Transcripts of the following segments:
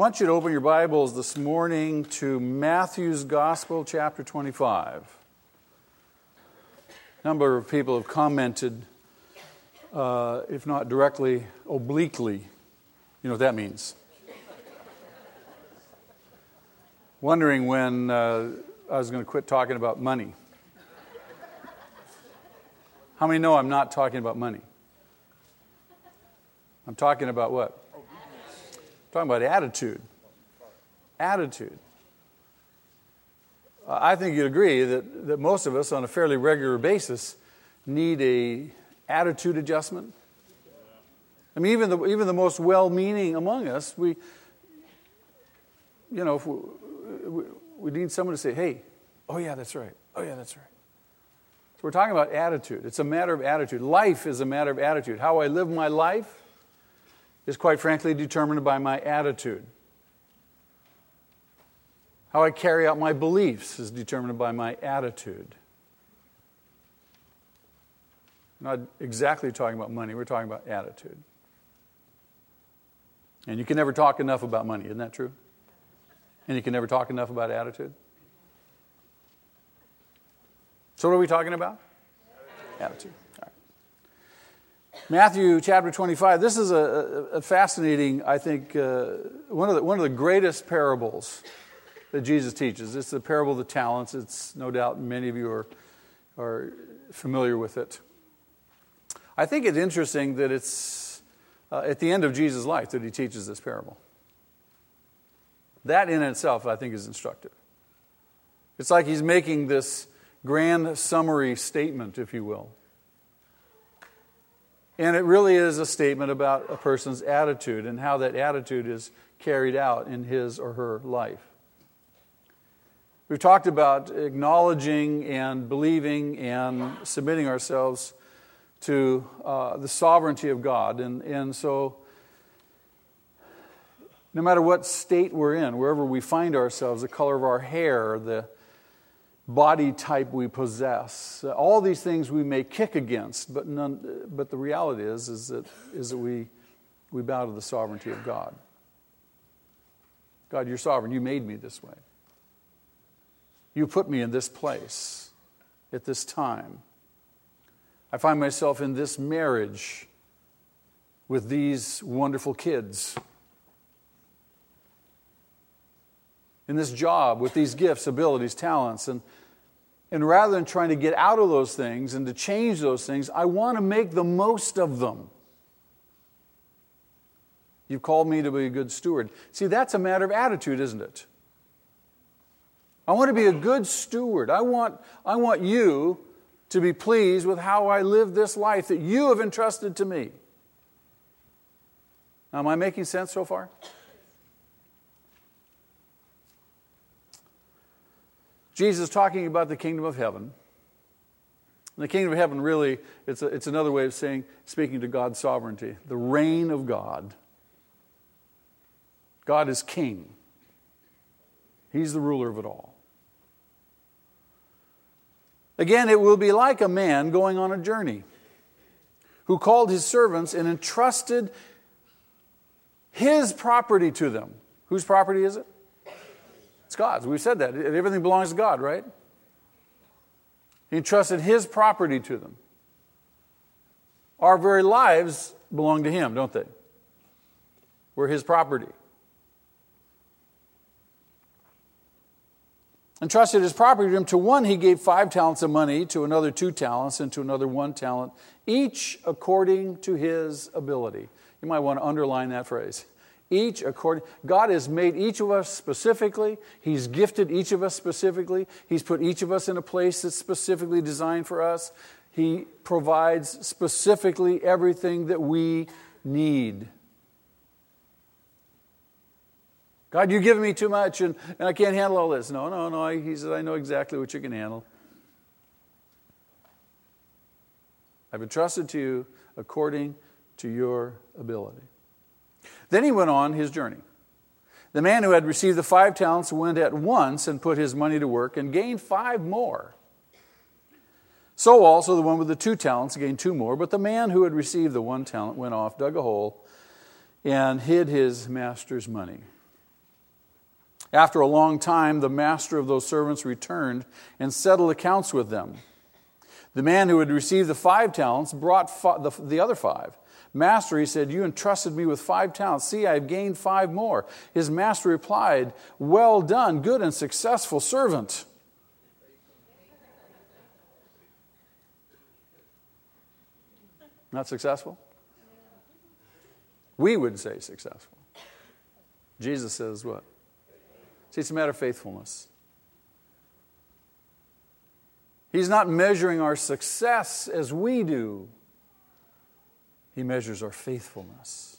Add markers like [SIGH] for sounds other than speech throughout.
I want you to open your Bibles this morning to Matthew's Gospel, chapter 25. A number of people have commented, uh, if not directly, obliquely. You know what that means. Wondering when uh, I was going to quit talking about money. How many know I'm not talking about money? I'm talking about what? Talking about attitude. Attitude. Uh, I think you'd agree that, that most of us, on a fairly regular basis, need a attitude adjustment. I mean, even the, even the most well meaning among us, we, you know, if we, we need someone to say, hey, oh yeah, that's right. Oh yeah, that's right. So we're talking about attitude. It's a matter of attitude. Life is a matter of attitude. How I live my life is quite frankly determined by my attitude. How I carry out my beliefs is determined by my attitude. not exactly talking about money, we're talking about attitude. And you can never talk enough about money, isn't that true? And you can never talk enough about attitude. So, what are we talking about? Attitude. Matthew chapter 25. This is a, a fascinating, I think, uh, one, of the, one of the greatest parables that Jesus teaches. It's the parable of the talents. It's no doubt many of you are, are familiar with it. I think it's interesting that it's uh, at the end of Jesus' life that he teaches this parable. That in itself, I think, is instructive. It's like he's making this grand summary statement, if you will. And it really is a statement about a person's attitude and how that attitude is carried out in his or her life. We've talked about acknowledging and believing and submitting ourselves to uh, the sovereignty of God. And, and so, no matter what state we're in, wherever we find ourselves, the color of our hair, the body type we possess. All these things we may kick against, but, none, but the reality is, is that, is that we, we bow to the sovereignty of God. God, you're sovereign. You made me this way. You put me in this place at this time. I find myself in this marriage with these wonderful kids. In this job with these gifts, abilities, talents, and and rather than trying to get out of those things and to change those things, I want to make the most of them. You've called me to be a good steward. See, that's a matter of attitude, isn't it? I want to be a good steward. I want, I want you to be pleased with how I live this life that you have entrusted to me. Now, am I making sense so far? Jesus talking about the kingdom of heaven. And the kingdom of heaven really, it's, a, it's another way of saying, speaking to God's sovereignty, the reign of God. God is king, He's the ruler of it all. Again, it will be like a man going on a journey who called his servants and entrusted his property to them. Whose property is it? God's. We've said that. Everything belongs to God, right? He entrusted His property to them. Our very lives belong to Him, don't they? We're His property. Entrusted His property to Him. To one, He gave five talents of money, to another, two talents, and to another, one talent, each according to His ability. You might want to underline that phrase each according god has made each of us specifically. He's gifted each of us specifically. He's put each of us in a place that's specifically designed for us. He provides specifically everything that we need. God you've given me too much and, and i can't handle all this. No no no he said i know exactly what you can handle. I've entrusted to you according to your ability then he went on his journey. The man who had received the five talents went at once and put his money to work and gained five more. So also the one with the two talents gained two more, but the man who had received the one talent went off, dug a hole, and hid his master's money. After a long time, the master of those servants returned and settled accounts with them. The man who had received the five talents brought the, the other five. Master, he said, You entrusted me with five talents. See, I have gained five more. His master replied, Well done, good and successful servant. Not successful? We would say successful. Jesus says what? See, it's a matter of faithfulness. He's not measuring our success as we do, He measures our faithfulness.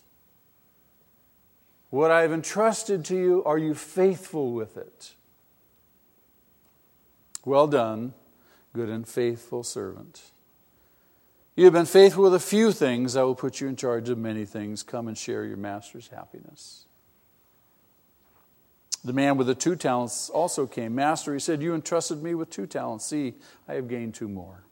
What I have entrusted to you, are you faithful with it? Well done, good and faithful servant. You have been faithful with a few things, I will put you in charge of many things. Come and share your master's happiness. The man with the two talents also came. Master, he said, You entrusted me with two talents. See, I have gained two more.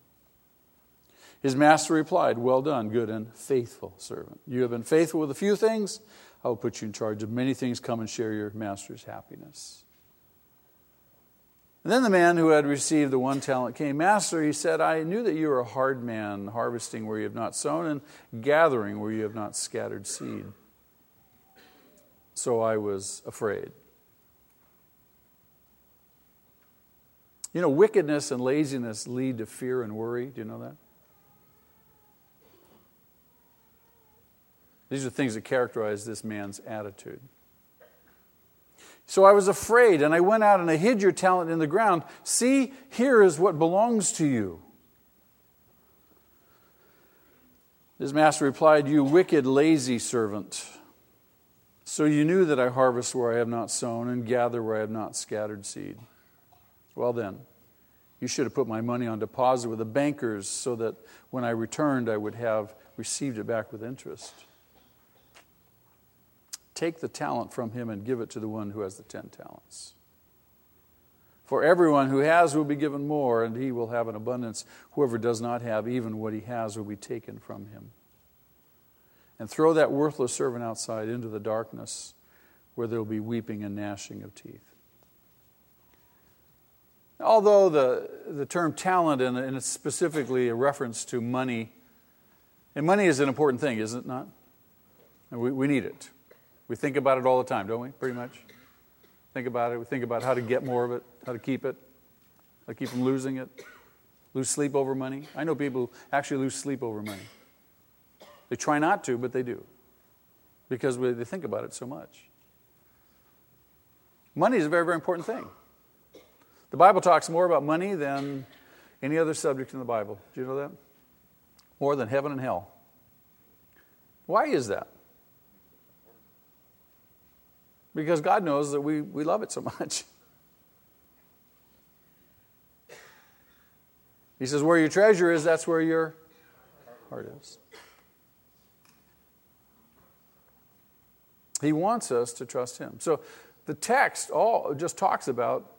His master replied, Well done, good and faithful servant. You have been faithful with a few things. I will put you in charge of many things. Come and share your master's happiness. And then the man who had received the one talent came. Master, he said, I knew that you were a hard man, harvesting where you have not sown and gathering where you have not scattered seed. So I was afraid. You know, wickedness and laziness lead to fear and worry. Do you know that? These are things that characterize this man's attitude. So I was afraid, and I went out and I hid your talent in the ground. See, here is what belongs to you. His master replied, You wicked, lazy servant. So you knew that I harvest where I have not sown and gather where I have not scattered seed. Well, then, you should have put my money on deposit with the bankers so that when I returned, I would have received it back with interest. Take the talent from him and give it to the one who has the ten talents. For everyone who has will be given more, and he will have an abundance. Whoever does not have, even what he has, will be taken from him. And throw that worthless servant outside into the darkness where there will be weeping and gnashing of teeth. Although the, the term talent, and, it's specifically a reference to money, and money is an important thing, is it not? We, we need it. We think about it all the time, don't we? Pretty much. Think about it. We think about how to get more of it, how to keep it, how to keep from losing it. Lose sleep over money. I know people actually lose sleep over money. They try not to, but they do because they think about it so much. Money is a very, very important thing. The Bible talks more about money than any other subject in the Bible. Do you know that? More than heaven and hell. Why is that? Because God knows that we, we love it so [LAUGHS] much. He says, Where your treasure is, that's where your heart is. He wants us to trust Him. So the text all just talks about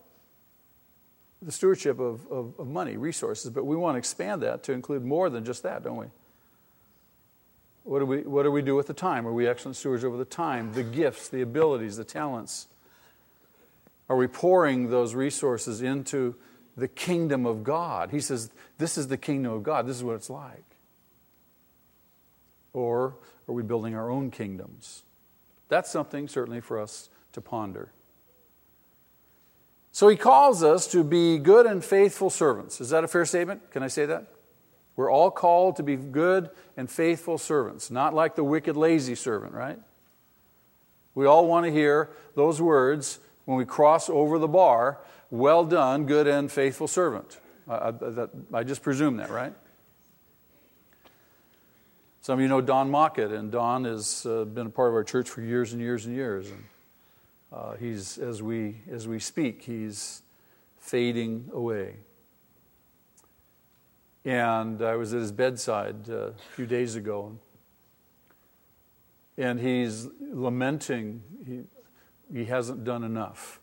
the stewardship of, of, of, money, resources, but we want to expand that to include more than just that, don't we? What do we, what do we do with the time? Are we excellent stewards over the time, the gifts, the abilities, the talents? Are we pouring those resources into the kingdom of God? He says, This is the kingdom of God, this is what it's like. Or are we building our own kingdoms? That's something certainly for us to ponder. So he calls us to be good and faithful servants. Is that a fair statement? Can I say that? We're all called to be good and faithful servants, not like the wicked, lazy servant, right? We all want to hear those words when we cross over the bar well done, good and faithful servant. I, I, I just presume that, right? Some of you know Don Mockett, and Don has uh, been a part of our church for years and years and years. And uh, he's, as we, as we speak, he's fading away. And I was at his bedside uh, a few days ago, and he's lamenting he, he hasn't done enough.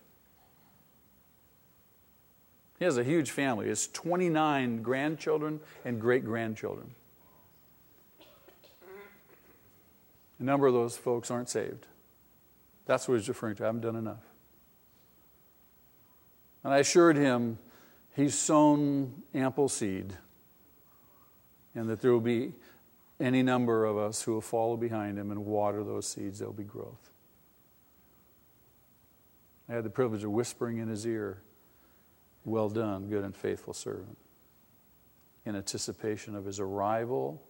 He has a huge family. He has 29 grandchildren and great grandchildren. A number of those folks aren't saved. That's what he's referring to. I haven't done enough. And I assured him he's sown ample seed and that there will be any number of us who will follow behind him and water those seeds. There'll be growth. I had the privilege of whispering in his ear, Well done, good and faithful servant, in anticipation of his arrival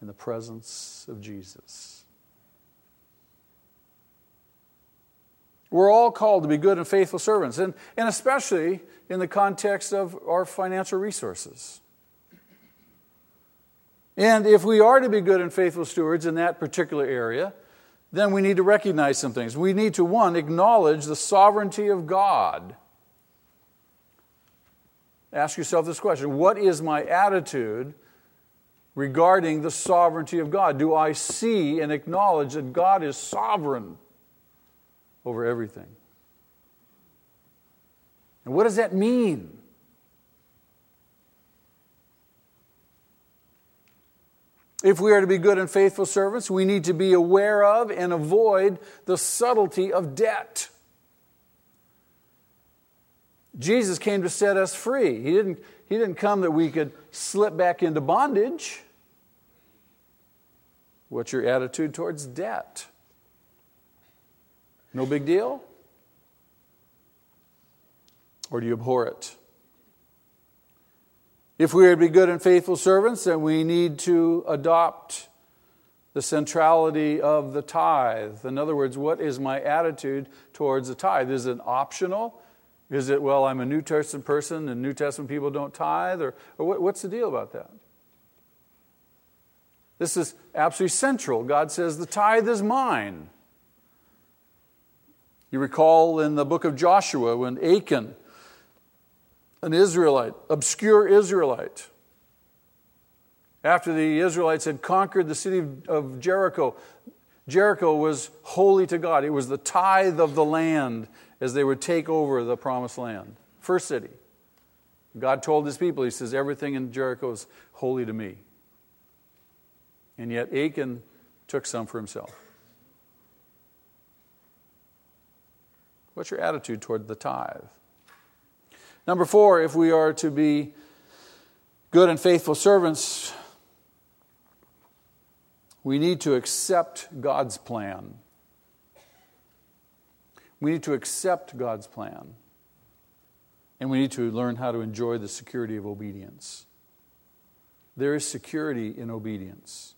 in the presence of Jesus. We're all called to be good and faithful servants, and, and especially in the context of our financial resources. And if we are to be good and faithful stewards in that particular area, then we need to recognize some things. We need to, one, acknowledge the sovereignty of God. Ask yourself this question What is my attitude regarding the sovereignty of God? Do I see and acknowledge that God is sovereign over everything? And what does that mean? If we are to be good and faithful servants, we need to be aware of and avoid the subtlety of debt. Jesus came to set us free. He didn't, he didn't come that we could slip back into bondage. What's your attitude towards debt? No big deal? Or do you abhor it? If we are to be good and faithful servants, then we need to adopt the centrality of the tithe. In other words, what is my attitude towards the tithe? Is it optional? Is it, well, I'm a New Testament person and New Testament people don't tithe? Or, or what, what's the deal about that? This is absolutely central. God says, the tithe is mine. You recall in the book of Joshua when Achan an Israelite, obscure Israelite. After the Israelites had conquered the city of Jericho, Jericho was holy to God. It was the tithe of the land as they would take over the promised land. First city. God told his people, He says, everything in Jericho is holy to me. And yet Achan took some for himself. What's your attitude toward the tithe? Number four, if we are to be good and faithful servants, we need to accept God's plan. We need to accept God's plan. And we need to learn how to enjoy the security of obedience. There is security in obedience.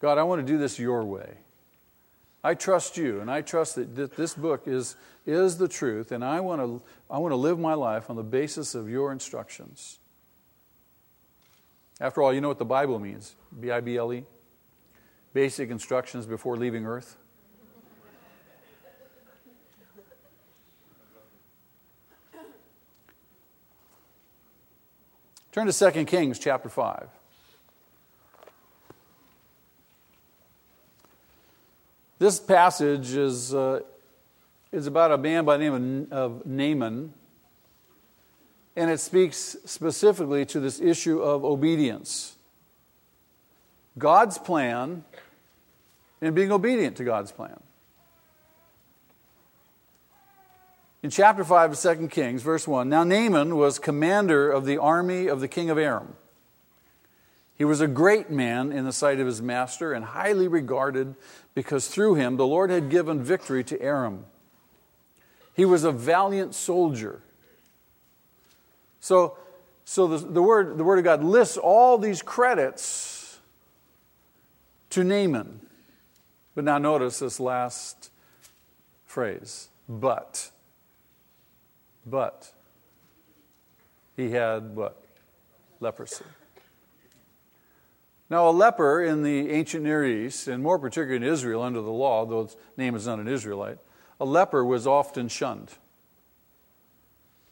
God, I want to do this your way. I trust you, and I trust that this book is, is the truth, and I want, to, I want to live my life on the basis of your instructions. After all, you know what the Bible means B I B L E? Basic instructions before leaving earth. Turn to 2 Kings chapter 5. This passage is, uh, is about a man by the name of Naaman, and it speaks specifically to this issue of obedience. God's plan and being obedient to God's plan. In chapter 5 of 2 Kings, verse 1 Now Naaman was commander of the army of the king of Aram. He was a great man in the sight of his master and highly regarded because through him the Lord had given victory to Aram. He was a valiant soldier. So, so the, the, word, the Word of God lists all these credits to Naaman. But now notice this last phrase but. But. He had what? Leprosy. Now, a leper in the ancient Near East, and more particularly in Israel under the law, though his name is not an Israelite, a leper was often shunned.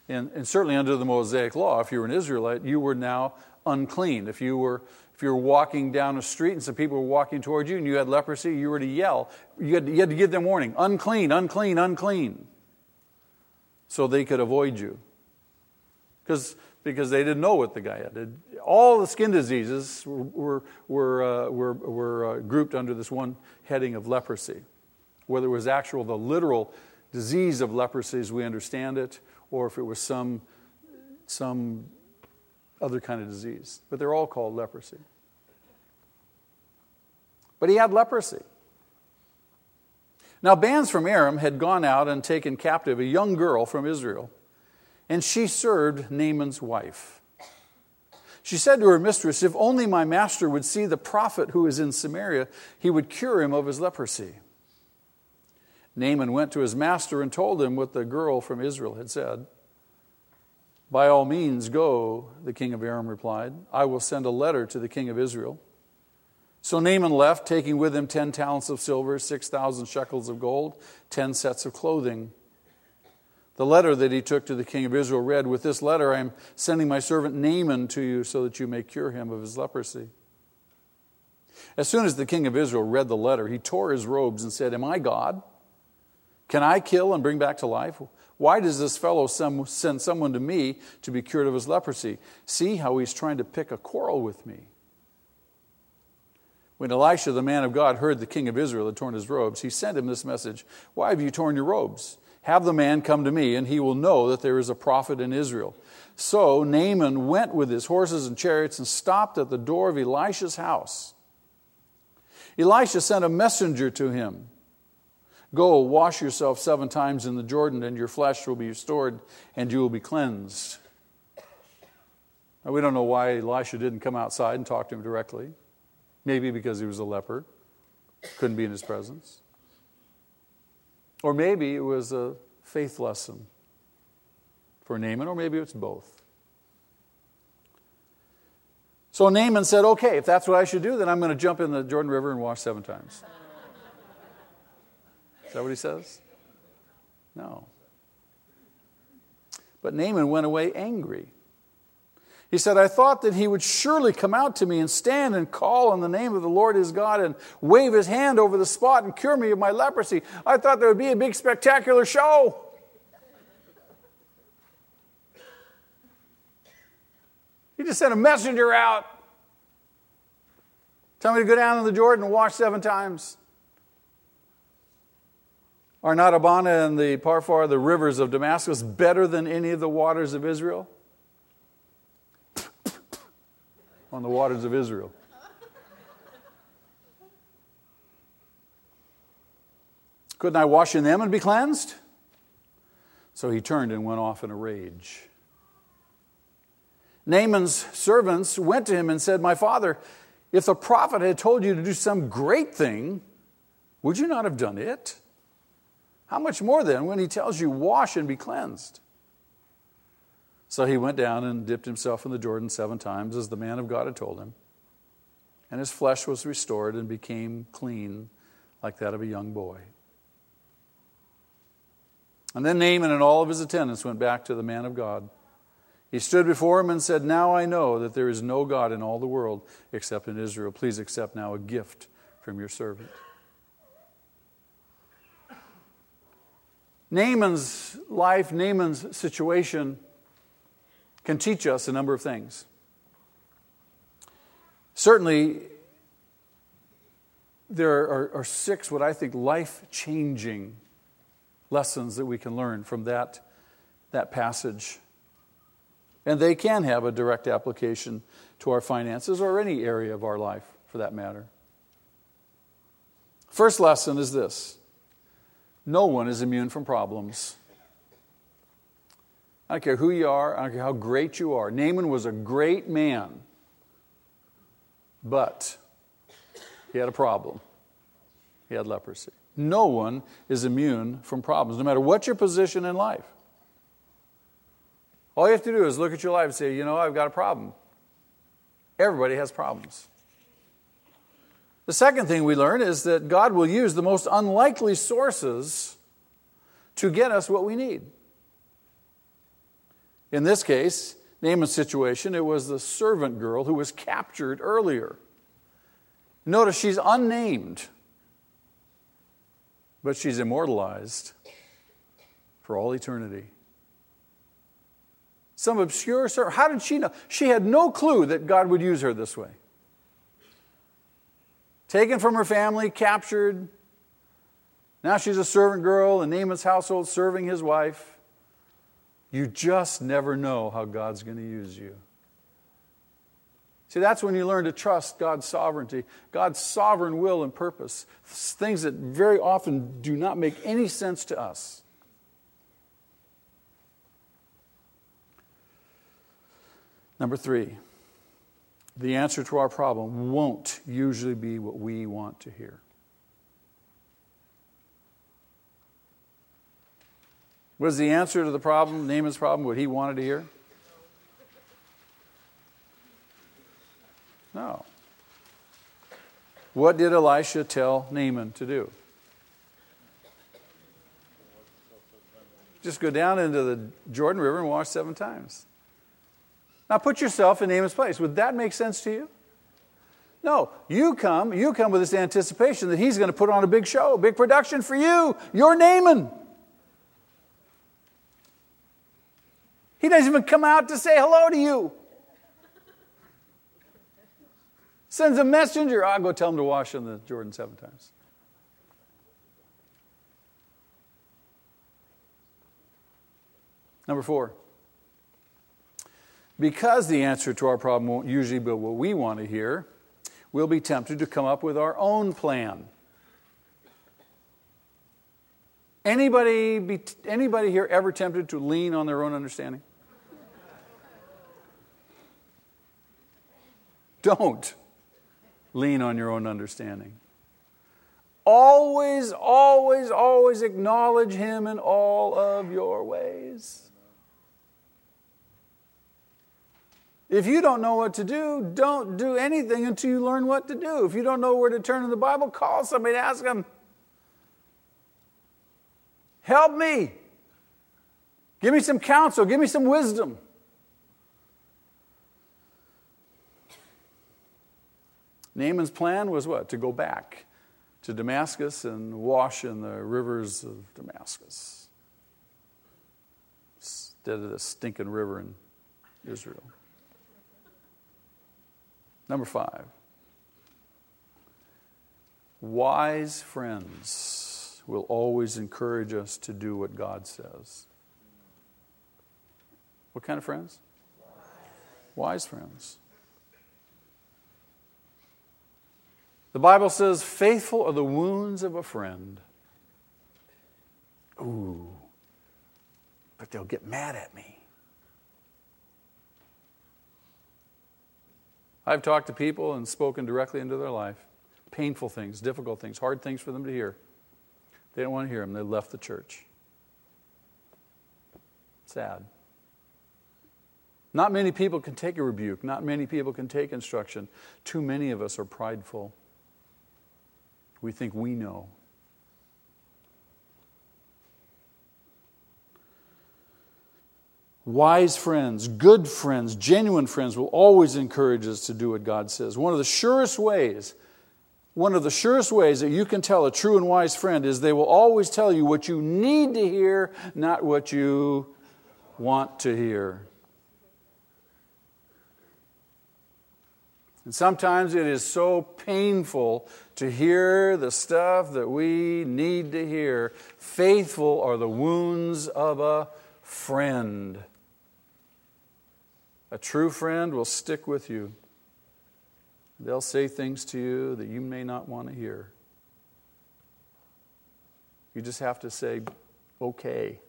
And, and, certainly under the Mosaic law, if you were an Israelite, you were now unclean. If you were if you were walking down a street and some people were walking towards you and you had leprosy, you were to yell. You had, you had to give them warning unclean, unclean, unclean. So they could avoid you. Because because they didn't know what the guy had. All the skin diseases were, were, uh, were, were uh, grouped under this one heading of leprosy. Whether it was actual, the literal disease of leprosy as we understand it, or if it was some, some other kind of disease. But they're all called leprosy. But he had leprosy. Now, bands from Aram had gone out and taken captive a young girl from Israel, and she served Naaman's wife. She said to her mistress, If only my master would see the prophet who is in Samaria, he would cure him of his leprosy. Naaman went to his master and told him what the girl from Israel had said. By all means, go, the king of Aram replied. I will send a letter to the king of Israel. So Naaman left, taking with him 10 talents of silver, 6,000 shekels of gold, 10 sets of clothing. The letter that he took to the king of Israel read, With this letter I am sending my servant Naaman to you so that you may cure him of his leprosy. As soon as the king of Israel read the letter, he tore his robes and said, Am I God? Can I kill and bring back to life? Why does this fellow send someone to me to be cured of his leprosy? See how he's trying to pick a quarrel with me. When Elisha, the man of God, heard the king of Israel had torn his robes, he sent him this message Why have you torn your robes? Have the man come to me, and he will know that there is a prophet in Israel. So Naaman went with his horses and chariots and stopped at the door of Elisha's house. Elisha sent a messenger to him Go, wash yourself seven times in the Jordan, and your flesh will be restored, and you will be cleansed. Now, we don't know why Elisha didn't come outside and talk to him directly. Maybe because he was a leper, couldn't be in his presence. Or maybe it was a faith lesson for Naaman, or maybe it's both. So Naaman said, Okay, if that's what I should do, then I'm going to jump in the Jordan River and wash seven times. Is that what he says? No. But Naaman went away angry. He said, I thought that he would surely come out to me and stand and call on the name of the Lord his God and wave his hand over the spot and cure me of my leprosy. I thought there would be a big spectacular show. He just sent a messenger out. Tell me to go down in the Jordan and wash seven times. Are not Abana and the Pharpar, the rivers of Damascus, better than any of the waters of Israel? [LAUGHS] On the waters of Israel. Couldn't I wash in them and be cleansed? So he turned and went off in a rage. Naaman's servants went to him and said, My father, if the prophet had told you to do some great thing, would you not have done it? How much more then when he tells you, wash and be cleansed? So he went down and dipped himself in the Jordan seven times, as the man of God had told him. And his flesh was restored and became clean like that of a young boy. And then Naaman and all of his attendants went back to the man of God. He stood before him and said, Now I know that there is no God in all the world except in Israel. Please accept now a gift from your servant. Naaman's life, Naaman's situation can teach us a number of things. Certainly, there are, are six what I think life changing lessons that we can learn from that, that passage. And they can have a direct application to our finances or any area of our life for that matter. First lesson is this no one is immune from problems. I don't care who you are, I don't care how great you are. Naaman was a great man, but he had a problem. He had leprosy. No one is immune from problems, no matter what your position in life. All you have to do is look at your life and say, you know, I've got a problem. Everybody has problems. The second thing we learn is that God will use the most unlikely sources to get us what we need. In this case, Naaman's situation, it was the servant girl who was captured earlier. Notice she's unnamed, but she's immortalized for all eternity. Some obscure servant. How did she know? She had no clue that God would use her this way taken from her family, captured, Now she's a servant girl in Naaman's household serving his wife. You just never know how God's going to use you. See, that's when you learn to trust God's sovereignty, God's sovereign will and purpose, things that very often do not make any sense to us. Number three, the answer to our problem won't usually be what we want to hear. Was the answer to the problem, Naaman's problem, what he wanted to hear? No. What did Elisha tell Naaman to do? Just go down into the Jordan River and wash seven times. Now put yourself in Naaman's place. Would that make sense to you? No, you come, you come with this anticipation that he's going to put on a big show, big production for you. You're Naaman. He doesn't even come out to say hello to you. Sends a messenger. I'll go tell him to wash in the Jordan seven times. Number four. Because the answer to our problem won't usually be what we want to hear, we'll be tempted to come up with our own plan. Anybody, be, anybody here ever tempted to lean on their own understanding? Don't lean on your own understanding. Always, always, always acknowledge Him in all of your ways. If you don't know what to do, don't do anything until you learn what to do. If you don't know where to turn in the Bible, call somebody, and ask them, Help me. Give me some counsel, give me some wisdom. Naaman's plan was what? To go back to Damascus and wash in the rivers of Damascus instead of the stinking river in Israel. Number five, wise friends will always encourage us to do what God says. What kind of friends? Wise friends. The Bible says, faithful are the wounds of a friend. Ooh, but they'll get mad at me. I've talked to people and spoken directly into their life. Painful things, difficult things, hard things for them to hear. They don't want to hear them. They left the church. Sad. Not many people can take a rebuke. Not many people can take instruction. Too many of us are prideful. We think we know. Wise friends, good friends, genuine friends will always encourage us to do what God says. One of the surest ways, one of the surest ways that you can tell a true and wise friend is they will always tell you what you need to hear, not what you want to hear. And sometimes it is so painful to hear the stuff that we need to hear. Faithful are the wounds of a friend. A true friend will stick with you. They'll say things to you that you may not want to hear. You just have to say, okay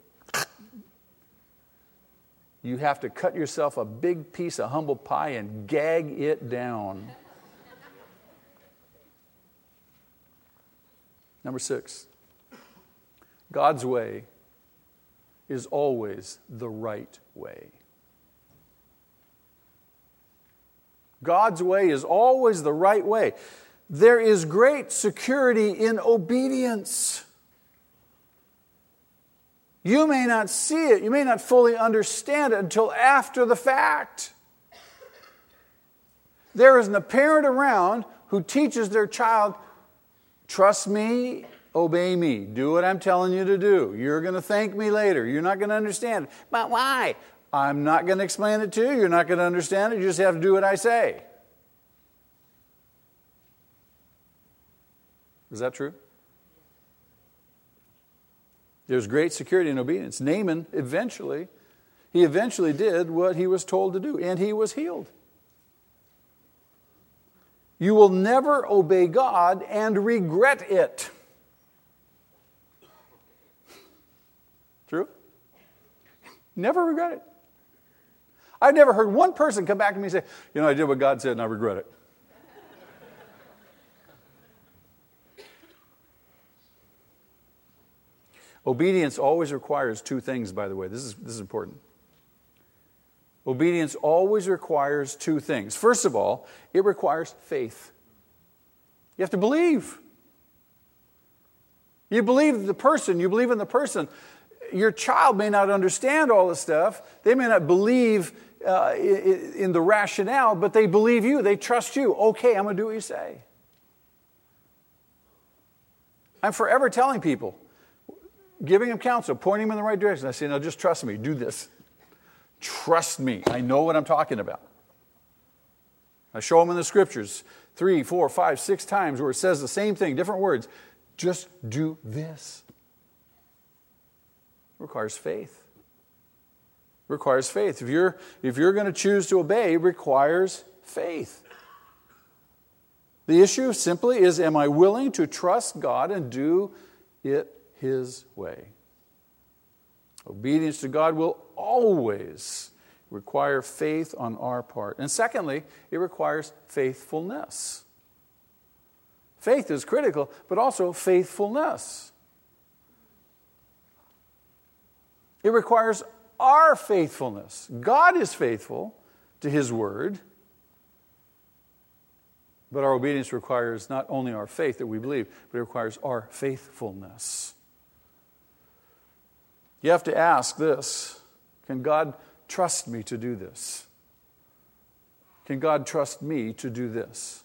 you have to cut yourself a big piece of humble pie and gag it down. Number six, God's way is always the right way. God's way is always the right way. There is great security in obedience. You may not see it, you may not fully understand it until after the fact. There isn't a parent around who teaches their child, trust me, obey me, do what I'm telling you to do. You're going to thank me later. You're not going to understand. But why? I'm not going to explain it to you. You're not going to understand it. You just have to do what I say. Is that true? There's great security in obedience. Naaman eventually, he eventually did what he was told to do, and he was healed. You will never obey God and regret it. True? Never regret it. I've never heard one person come back to me and say, You know, I did what God said and I regret it. Obedience always requires two things, by the way. This is, this is important. Obedience always requires two things. First of all, it requires faith. You have to believe. You believe the person, you believe in the person. Your child may not understand all this stuff, they may not believe uh, in the rationale, but they believe you, they trust you. Okay, I'm going to do what you say. I'm forever telling people giving them counsel, pointing them in the right direction. I say, no, just trust me, do this. Trust me, I know what I'm talking about. I show them in the scriptures three, four, five, six times where it says the same thing, different words. Just do this. It requires faith. Requires faith. If you're, if you're going to choose to obey, it requires faith. The issue simply is Am I willing to trust God and do it his way. Obedience to God will always require faith on our part. And secondly, it requires faithfulness. Faith is critical, but also faithfulness. It requires our faithfulness. God is faithful to His word, but our obedience requires not only our faith that we believe, but it requires our faithfulness. You have to ask this Can God trust me to do this? Can God trust me to do this?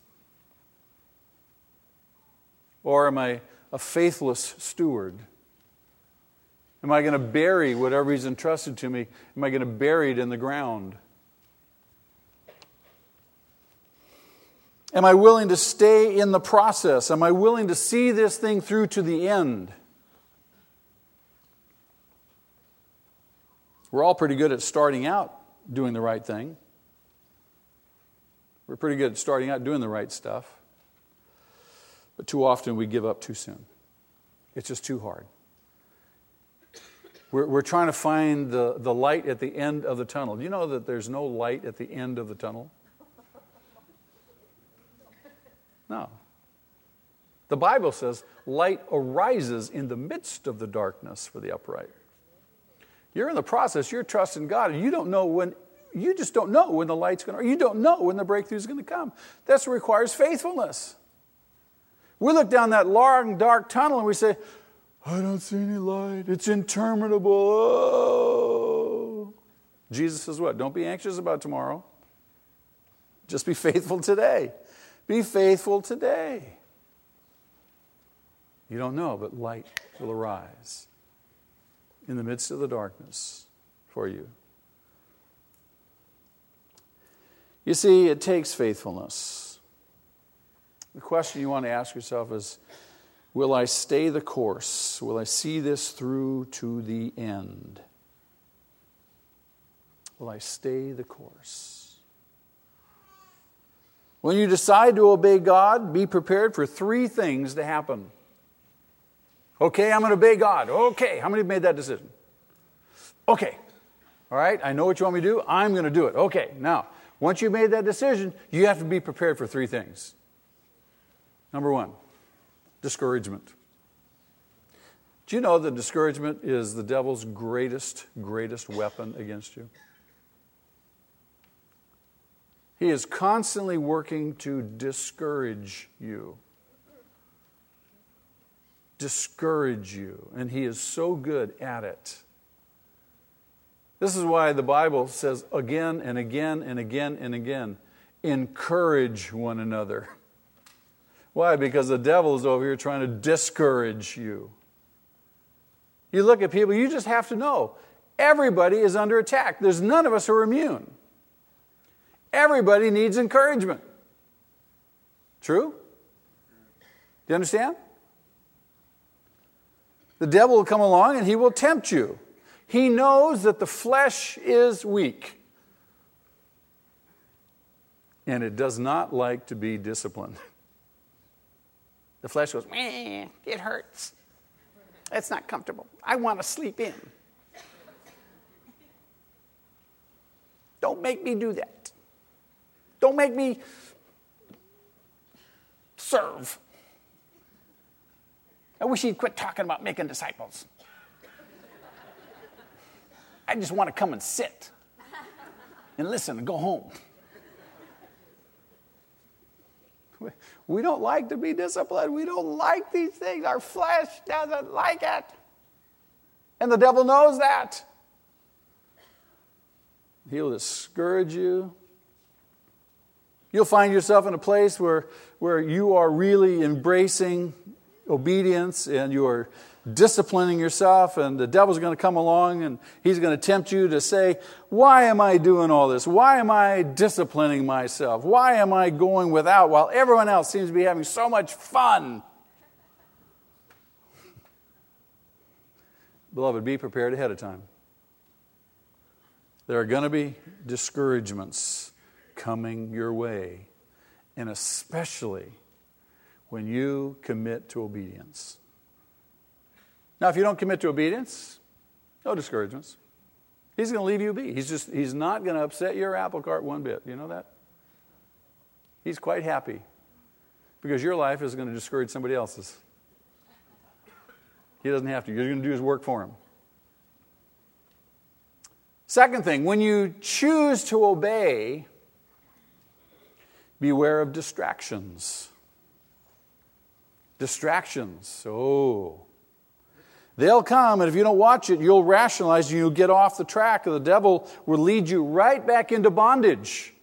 Or am I a faithless steward? Am I going to bury whatever He's entrusted to me? Am I going to bury it in the ground? Am I willing to stay in the process? Am I willing to see this thing through to the end? We're all pretty good at starting out doing the right thing. We're pretty good at starting out doing the right stuff. But too often we give up too soon. It's just too hard. We're, we're trying to find the, the light at the end of the tunnel. Do you know that there's no light at the end of the tunnel? No. The Bible says light arises in the midst of the darkness for the upright. You're in the process, you're trusting God, and you don't know when, you just don't know when the light's going to, you don't know when the breakthrough is going to come. What requires faithfulness. We look down that long, dark tunnel and we say, I don't see any light. It's interminable. Oh. Jesus says, What? Don't be anxious about tomorrow. Just be faithful today. Be faithful today. You don't know, but light will arise in the midst of the darkness for you. You see, it takes faithfulness. The question you want to ask yourself is Will I stay the course? Will I see this through to the end? Will I stay the course? When you decide to obey God, be prepared for three things to happen. Okay, I'm going to obey God. Okay, how many have made that decision? Okay, all right, I know what you want me to do. I'm going to do it. Okay, now, once you've made that decision, you have to be prepared for three things. Number one, discouragement. Do you know that discouragement is the devil's greatest, greatest weapon against you? He is constantly working to discourage you discourage you, and He is so good at it. This is why the Bible says again and again and again and again encourage one another. [LAUGHS] Why? Because the devil is over here trying to discourage you. You look at people, you just have to know everybody is under attack. There's none of us who are immune. Everybody needs encouragement. True? Do you understand? The devil will come along and he will tempt you. He knows that the flesh is weak and it does not like to be disciplined. [LAUGHS] The flesh goes, Meh, it hurts. It's not comfortable. I want to sleep in. Don't make me do that. Don't make me serve. I wish he'd quit talking about making disciples. I just want to come and sit and listen and go home. We don't like to be disciplined. We don't like these things. Our flesh doesn't like it. And the devil knows that. He'll discourage you. You'll find yourself in a place where, where you are really embracing obedience and you are disciplining yourself, and the devil's going to come along and he's going to tempt you to say, Why am I doing all this? Why am I disciplining myself? Why am I going without while everyone else seems to be having so much fun? [LAUGHS] Beloved, be prepared ahead of time. There are going to be discouragements coming your way, and especially when you commit to obedience. Now, if you don't commit to obedience, no discouragements. He's going to leave you be. He's just he's not going to upset your apple cart one bit. You know that? He's quite happy because your life is going to discourage somebody else's. He doesn't have to. You're going to do his work for him. Second thing, when you choose to obey, beware of distractions. Distractions. Oh, They'll come, and if you don't watch it, you'll rationalize and you'll get off the track, and the devil will lead you right back into bondage.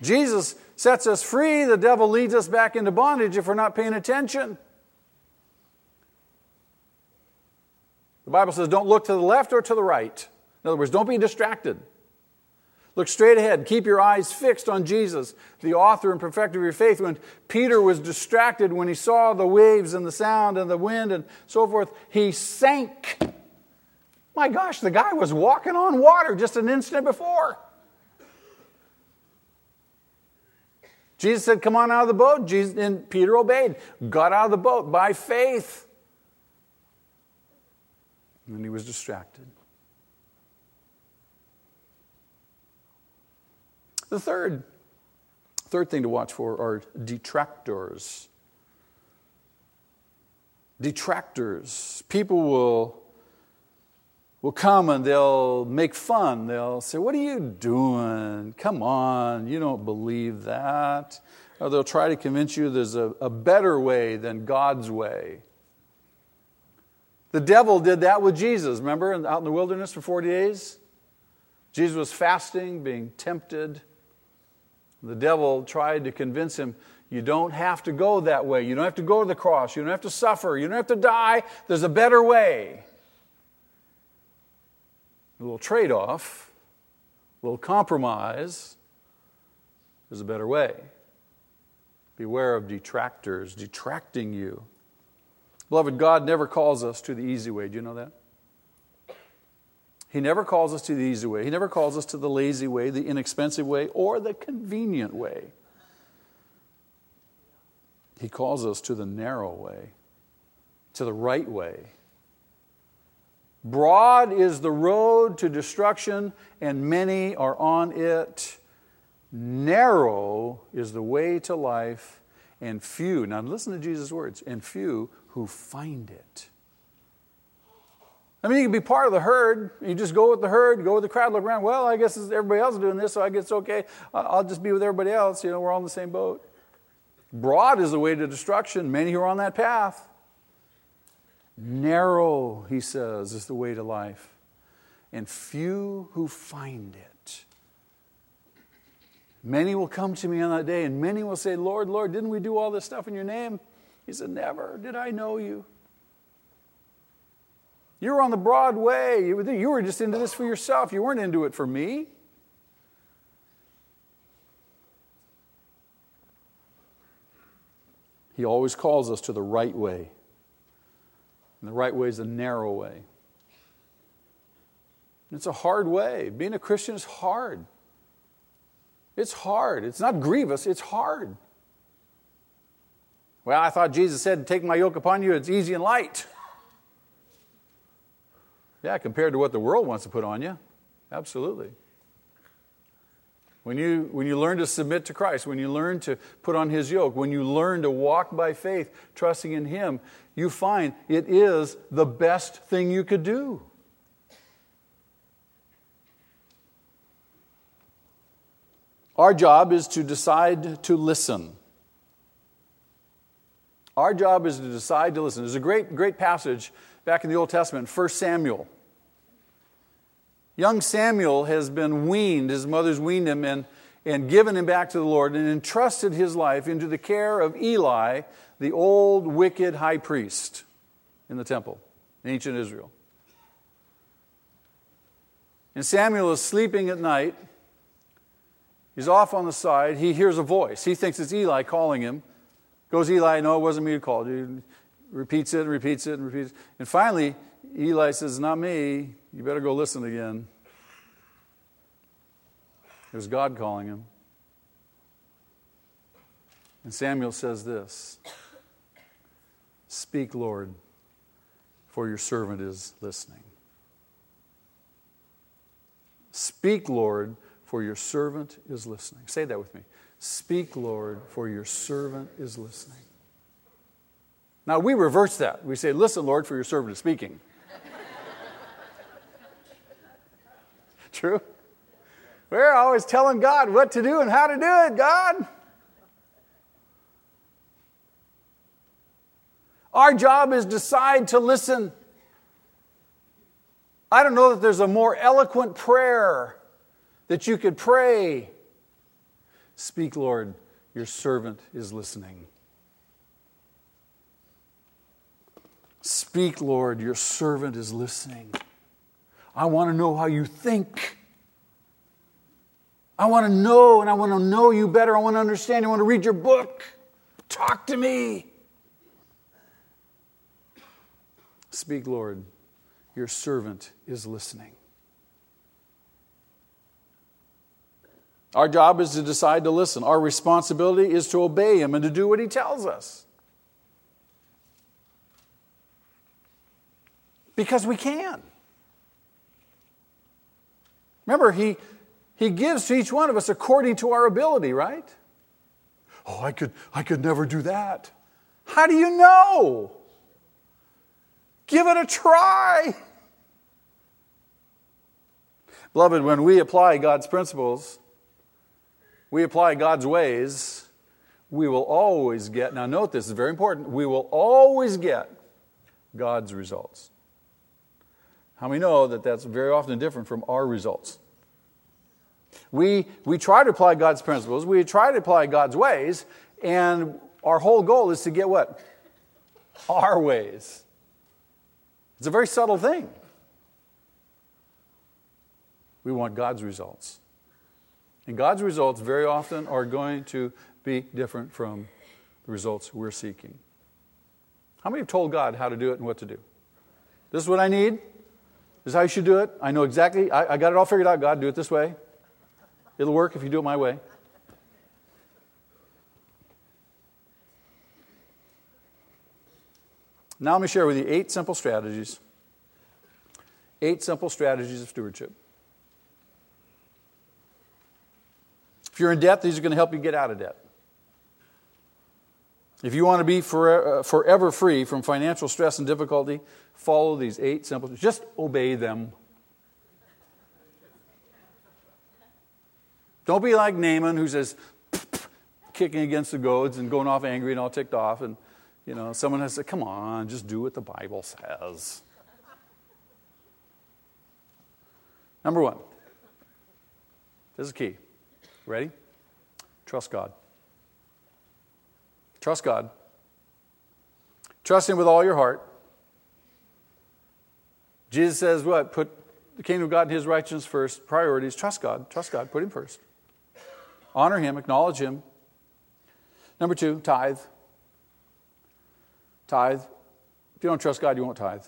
Jesus sets us free, the devil leads us back into bondage if we're not paying attention. The Bible says, don't look to the left or to the right. In other words, don't be distracted. Look straight ahead. Keep your eyes fixed on Jesus, the author and perfecter of your faith. When Peter was distracted when he saw the waves and the sound and the wind and so forth, he sank. My gosh, the guy was walking on water just an instant before. Jesus said, Come on out of the boat. Jesus, and Peter obeyed, got out of the boat by faith. And he was distracted. The third, third thing to watch for are detractors. Detractors. People will, will come and they'll make fun. They'll say, What are you doing? Come on, you don't believe that. Or they'll try to convince you there's a, a better way than God's way. The devil did that with Jesus, remember, out in the wilderness for 40 days? Jesus was fasting, being tempted. The devil tried to convince him you don't have to go that way. You don't have to go to the cross. You don't have to suffer. You don't have to die. There's a better way. A little trade off, a little compromise. There's a better way. Beware of detractors detracting you. Beloved, God never calls us to the easy way. Do you know that? He never calls us to the easy way. He never calls us to the lazy way, the inexpensive way, or the convenient way. He calls us to the narrow way, to the right way. Broad is the road to destruction, and many are on it. Narrow is the way to life, and few, now listen to Jesus' words, and few who find it. I mean, you can be part of the herd. You just go with the herd, go with the crowd, look around. Well, I guess everybody else is doing this, so I guess it's okay. I'll just be with everybody else. You know, we're all in the same boat. Broad is the way to destruction. Many who are on that path. Narrow, he says, is the way to life. And few who find it. Many will come to me on that day, and many will say, Lord, Lord, didn't we do all this stuff in your name? He said, Never did I know you. You were on the broad way. You were just into this for yourself. You weren't into it for me. He always calls us to the right way. And the right way is the narrow way. It's a hard way. Being a Christian is hard. It's hard. It's not grievous, it's hard. Well, I thought Jesus said, Take my yoke upon you, it's easy and light. Yeah, compared to what the world wants to put on you. Absolutely. When you, when you learn to submit to Christ, when you learn to put on His yoke, when you learn to walk by faith, trusting in Him, you find it is the best thing you could do. Our job is to decide to listen. Our job is to decide to listen. There's a great, great passage back in the Old Testament, 1 Samuel. Young Samuel has been weaned, his mother's weaned him and, and given him back to the Lord and entrusted his life into the care of Eli, the old wicked high priest in the temple in ancient Israel. And Samuel is sleeping at night. He's off on the side. He hears a voice. He thinks it's Eli calling him. Goes Eli, no, it wasn't me who called you. Repeats it and repeats it and repeats it. And finally, Eli says, Not me. You better go listen again. It was God calling him. And Samuel says this Speak, Lord, for your servant is listening. Speak, Lord, for your servant is listening. Say that with me. Speak, Lord, for your servant is listening. Now we reverse that. We say, Listen, Lord, for your servant is speaking. [LAUGHS] True? We're always telling God what to do and how to do it, God. Our job is decide to listen. I don't know that there's a more eloquent prayer that you could pray. Speak, Lord, your servant is listening. Speak, Lord, your servant is listening. I want to know how you think. I want to know, and I want to know you better. I want to understand. I want to read your book. Talk to me. Speak, Lord. Your servant is listening. Our job is to decide to listen. Our responsibility is to obey him and to do what he tells us. Because we can. Remember, he, he gives to each one of us according to our ability, right? Oh, I could, I could never do that. How do you know? Give it a try. Beloved, when we apply God's principles, we apply God's ways, we will always get, now note this is very important, we will always get God's results. How many know that that's very often different from our results? We, we try to apply God's principles, we try to apply God's ways, and our whole goal is to get what? Our ways. It's a very subtle thing. We want God's results. And God's results very often are going to be different from the results we're seeking. How many have told God how to do it and what to do? This is what I need. This is how you should do it. I know exactly. I, I got it all figured out. God, do it this way. It'll work if you do it my way. Now, let me share with you eight simple strategies. Eight simple strategies of stewardship. If you're in debt, these are going to help you get out of debt. If you want to be uh, forever free from financial stress and difficulty, follow these eight simple, just obey them. Don't be like Naaman who says, kicking against the goads and going off angry and all ticked off. And, you know, someone has said, come on, just do what the Bible says. Number one, this is key. Ready? Trust God. Trust God. Trust Him with all your heart. Jesus says, what? Put the kingdom of God and His righteousness first. Priorities. Trust God. Trust God. Put Him first. Honor Him. Acknowledge Him. Number two, tithe. Tithe. If you don't trust God, you won't tithe.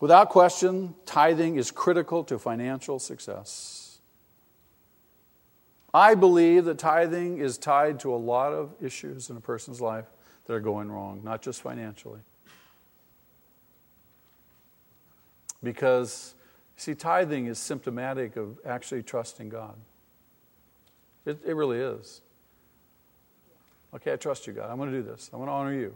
Without question, tithing is critical to financial success. I believe that tithing is tied to a lot of issues in a person's life that are going wrong, not just financially. Because, see, tithing is symptomatic of actually trusting God. It, it really is. Okay, I trust you, God. I'm going to do this. I'm going to honor you.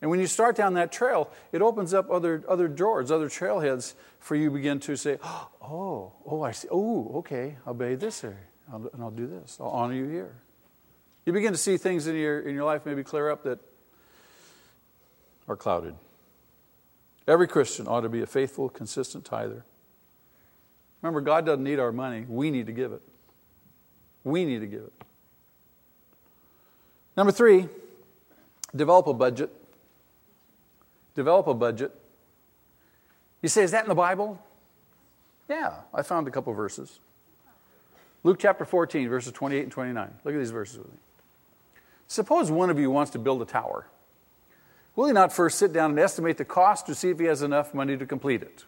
And when you start down that trail, it opens up other, other doors, other trailheads for you begin to say, [GASPS] oh, oh, I see. Oh, okay, I'll obey this area, I'll, and I'll do this. I'll honor you here. You begin to see things in your, in your life maybe clear up that are clouded. Every Christian ought to be a faithful, consistent tither. Remember, God doesn't need our money, we need to give it. We need to give it. Number three, develop a budget. Develop a budget. You say, is that in the Bible? Yeah, I found a couple verses. Luke chapter 14, verses 28 and 29. Look at these verses with me. Suppose one of you wants to build a tower. Will he not first sit down and estimate the cost to see if he has enough money to complete it?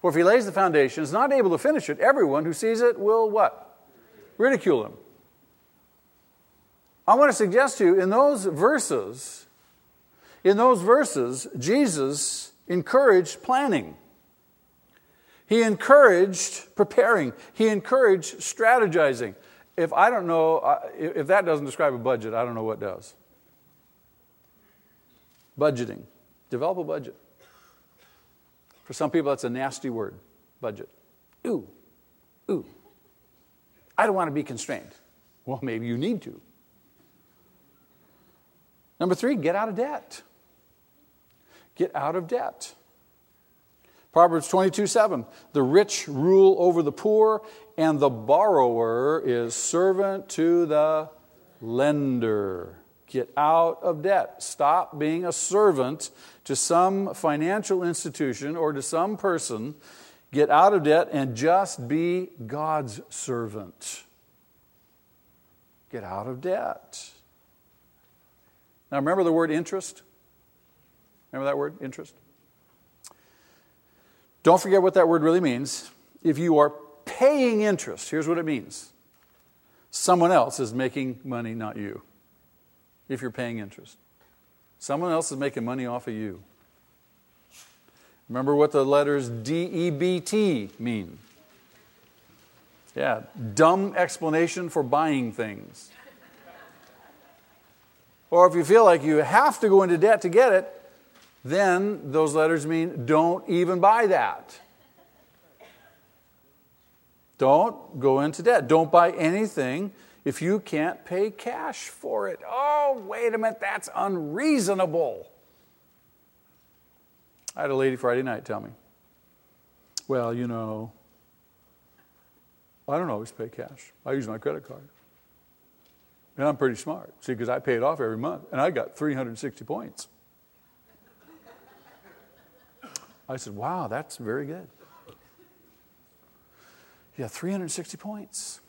For if he lays the foundation, and is not able to finish it, everyone who sees it will what? Ridicule him. I want to suggest to you in those verses, in those verses, Jesus encouraged planning. He encouraged preparing. He encouraged strategizing. If I don't know, if that doesn't describe a budget, I don't know what does. Budgeting. Develop a budget. For some people, that's a nasty word budget. Ooh, ooh. I don't want to be constrained. Well, maybe you need to. Number three, get out of debt. Get out of debt. Proverbs 22 7. The rich rule over the poor, and the borrower is servant to the lender. Get out of debt. Stop being a servant to some financial institution or to some person. Get out of debt and just be God's servant. Get out of debt. Now, remember the word interest? Remember that word, interest? Don't forget what that word really means. If you are paying interest, here's what it means someone else is making money, not you if you're paying interest. Someone else is making money off of you. Remember what the letters D E B T mean? Yeah, dumb explanation for buying things. Or if you feel like you have to go into debt to get it, then those letters mean don't even buy that. Don't go into debt. Don't buy anything if you can't pay cash for it. Oh, wait a minute, that's unreasonable. I had a lady Friday night tell me, well, you know, I don't always pay cash. I use my credit card. And I'm pretty smart, see, because I pay it off every month, and I got 360 points. I said, wow, that's very good. Yeah, 360 points.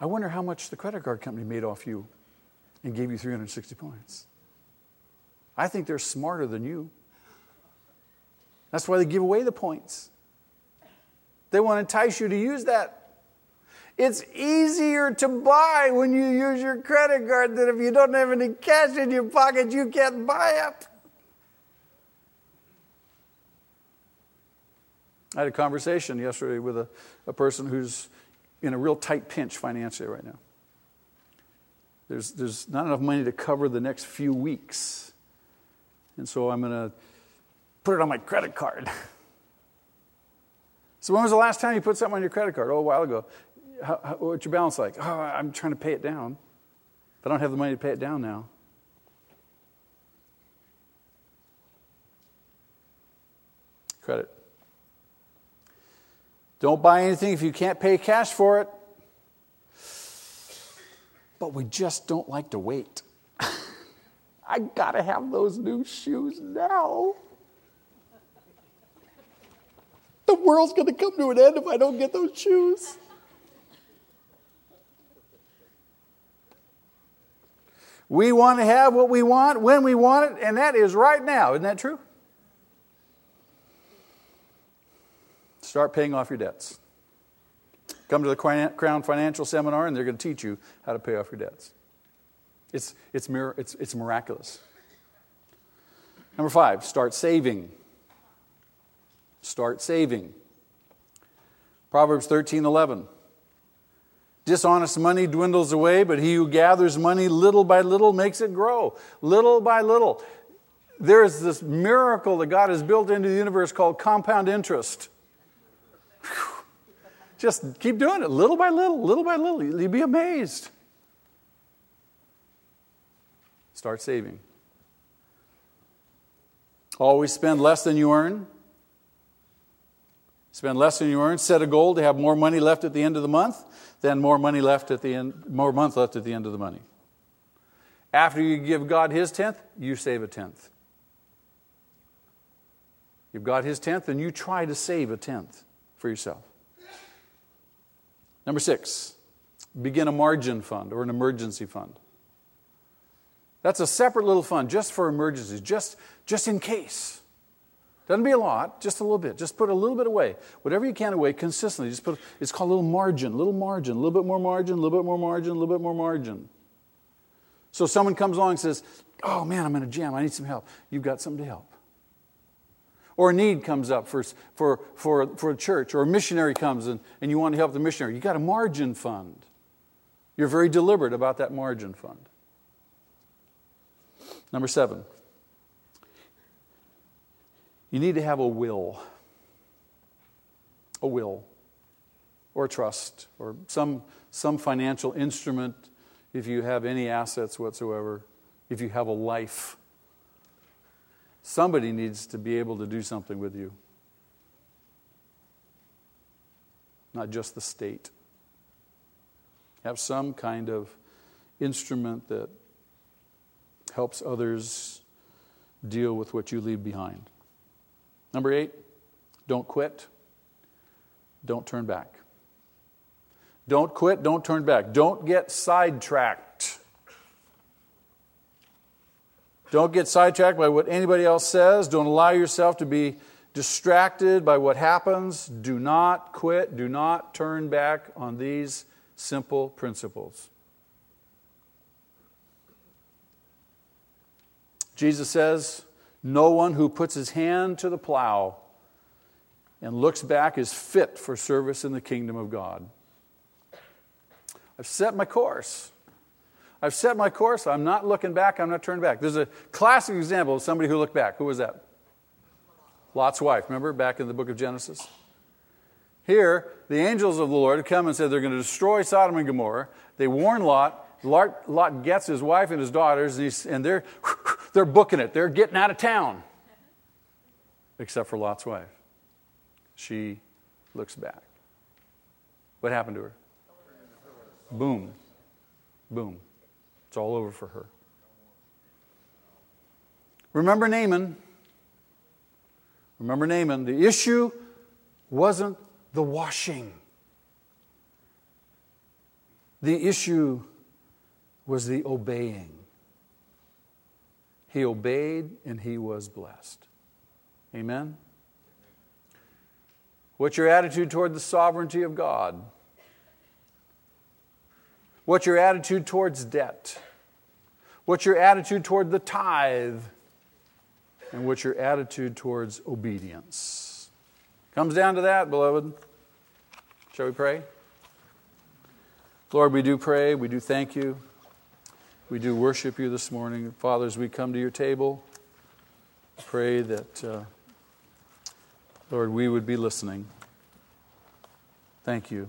I wonder how much the credit card company made off you and gave you 360 points. I think they're smarter than you. That's why they give away the points. They want to entice you to use that. It's easier to buy when you use your credit card than if you don't have any cash in your pocket, you can't buy it. I had a conversation yesterday with a, a person who's in a real tight pinch financially right now. There's, there's not enough money to cover the next few weeks. And so I'm going to put it on my credit card. [LAUGHS] so, when was the last time you put something on your credit card? Oh, a while ago. How, how, what's your balance like? Oh, I'm trying to pay it down. But I don't have the money to pay it down now. Credit. Don't buy anything if you can't pay cash for it. But we just don't like to wait. [LAUGHS] I gotta have those new shoes now. The world's gonna come to an end if I don't get those shoes. We want to have what we want when we want it, and that is right now. Isn't that true? Start paying off your debts. Come to the Crown Financial Seminar, and they're going to teach you how to pay off your debts. It's, it's, mir- it's, it's miraculous. Number five, start saving. Start saving. Proverbs 13 11. Dishonest money dwindles away, but he who gathers money little by little makes it grow. Little by little. There is this miracle that God has built into the universe called compound interest. Just keep doing it little by little, little by little. You'll be amazed. Start saving. Always spend less than you earn. Spend less than you earn. Set a goal to have more money left at the end of the month than more money left at the end, more month left at the end of the money. After you give God his tenth, you save a tenth. You've got his tenth, and you try to save a tenth for yourself. Number six, begin a margin fund or an emergency fund. That's a separate little fund just for emergencies, just, just in case. Doesn't be a lot, just a little bit. Just put a little bit away. Whatever you can away consistently. Just put it's called a little margin, little margin, a little bit more margin, a little bit more margin, a little bit more margin. So someone comes along and says, Oh man, I'm in a jam, I need some help. You've got something to help. Or a need comes up for, for, for, for a church, or a missionary comes and, and you want to help the missionary. You've got a margin fund. You're very deliberate about that margin fund. Number seven, you need to have a will. A will, or trust, or some, some financial instrument if you have any assets whatsoever, if you have a life. Somebody needs to be able to do something with you, not just the state. Have some kind of instrument that helps others deal with what you leave behind. Number eight, don't quit. Don't turn back. Don't quit, don't turn back. Don't get sidetracked. Don't get sidetracked by what anybody else says. Don't allow yourself to be distracted by what happens. Do not quit. Do not turn back on these simple principles. Jesus says, No one who puts his hand to the plow and looks back is fit for service in the kingdom of God. I've set my course. I've set my course. I'm not looking back. I'm not turning back. There's a classic example of somebody who looked back. Who was that? Lot's wife. Remember back in the book of Genesis? Here, the angels of the Lord come and said they're going to destroy Sodom and Gomorrah. They warn Lot. Lot, Lot gets his wife and his daughters, and, and they're, [LAUGHS] they're booking it. They're getting out of town. Except for Lot's wife. She looks back. What happened to her? Boom. Boom. It's all over for her. Remember Naaman. Remember Naaman. The issue wasn't the washing, the issue was the obeying. He obeyed and he was blessed. Amen? What's your attitude toward the sovereignty of God? What's your attitude towards debt? What's your attitude toward the tithe? And what's your attitude towards obedience? Comes down to that, beloved. Shall we pray? Lord, we do pray. We do thank you. We do worship you this morning. Father, as we come to your table, pray that, uh, Lord, we would be listening. Thank you.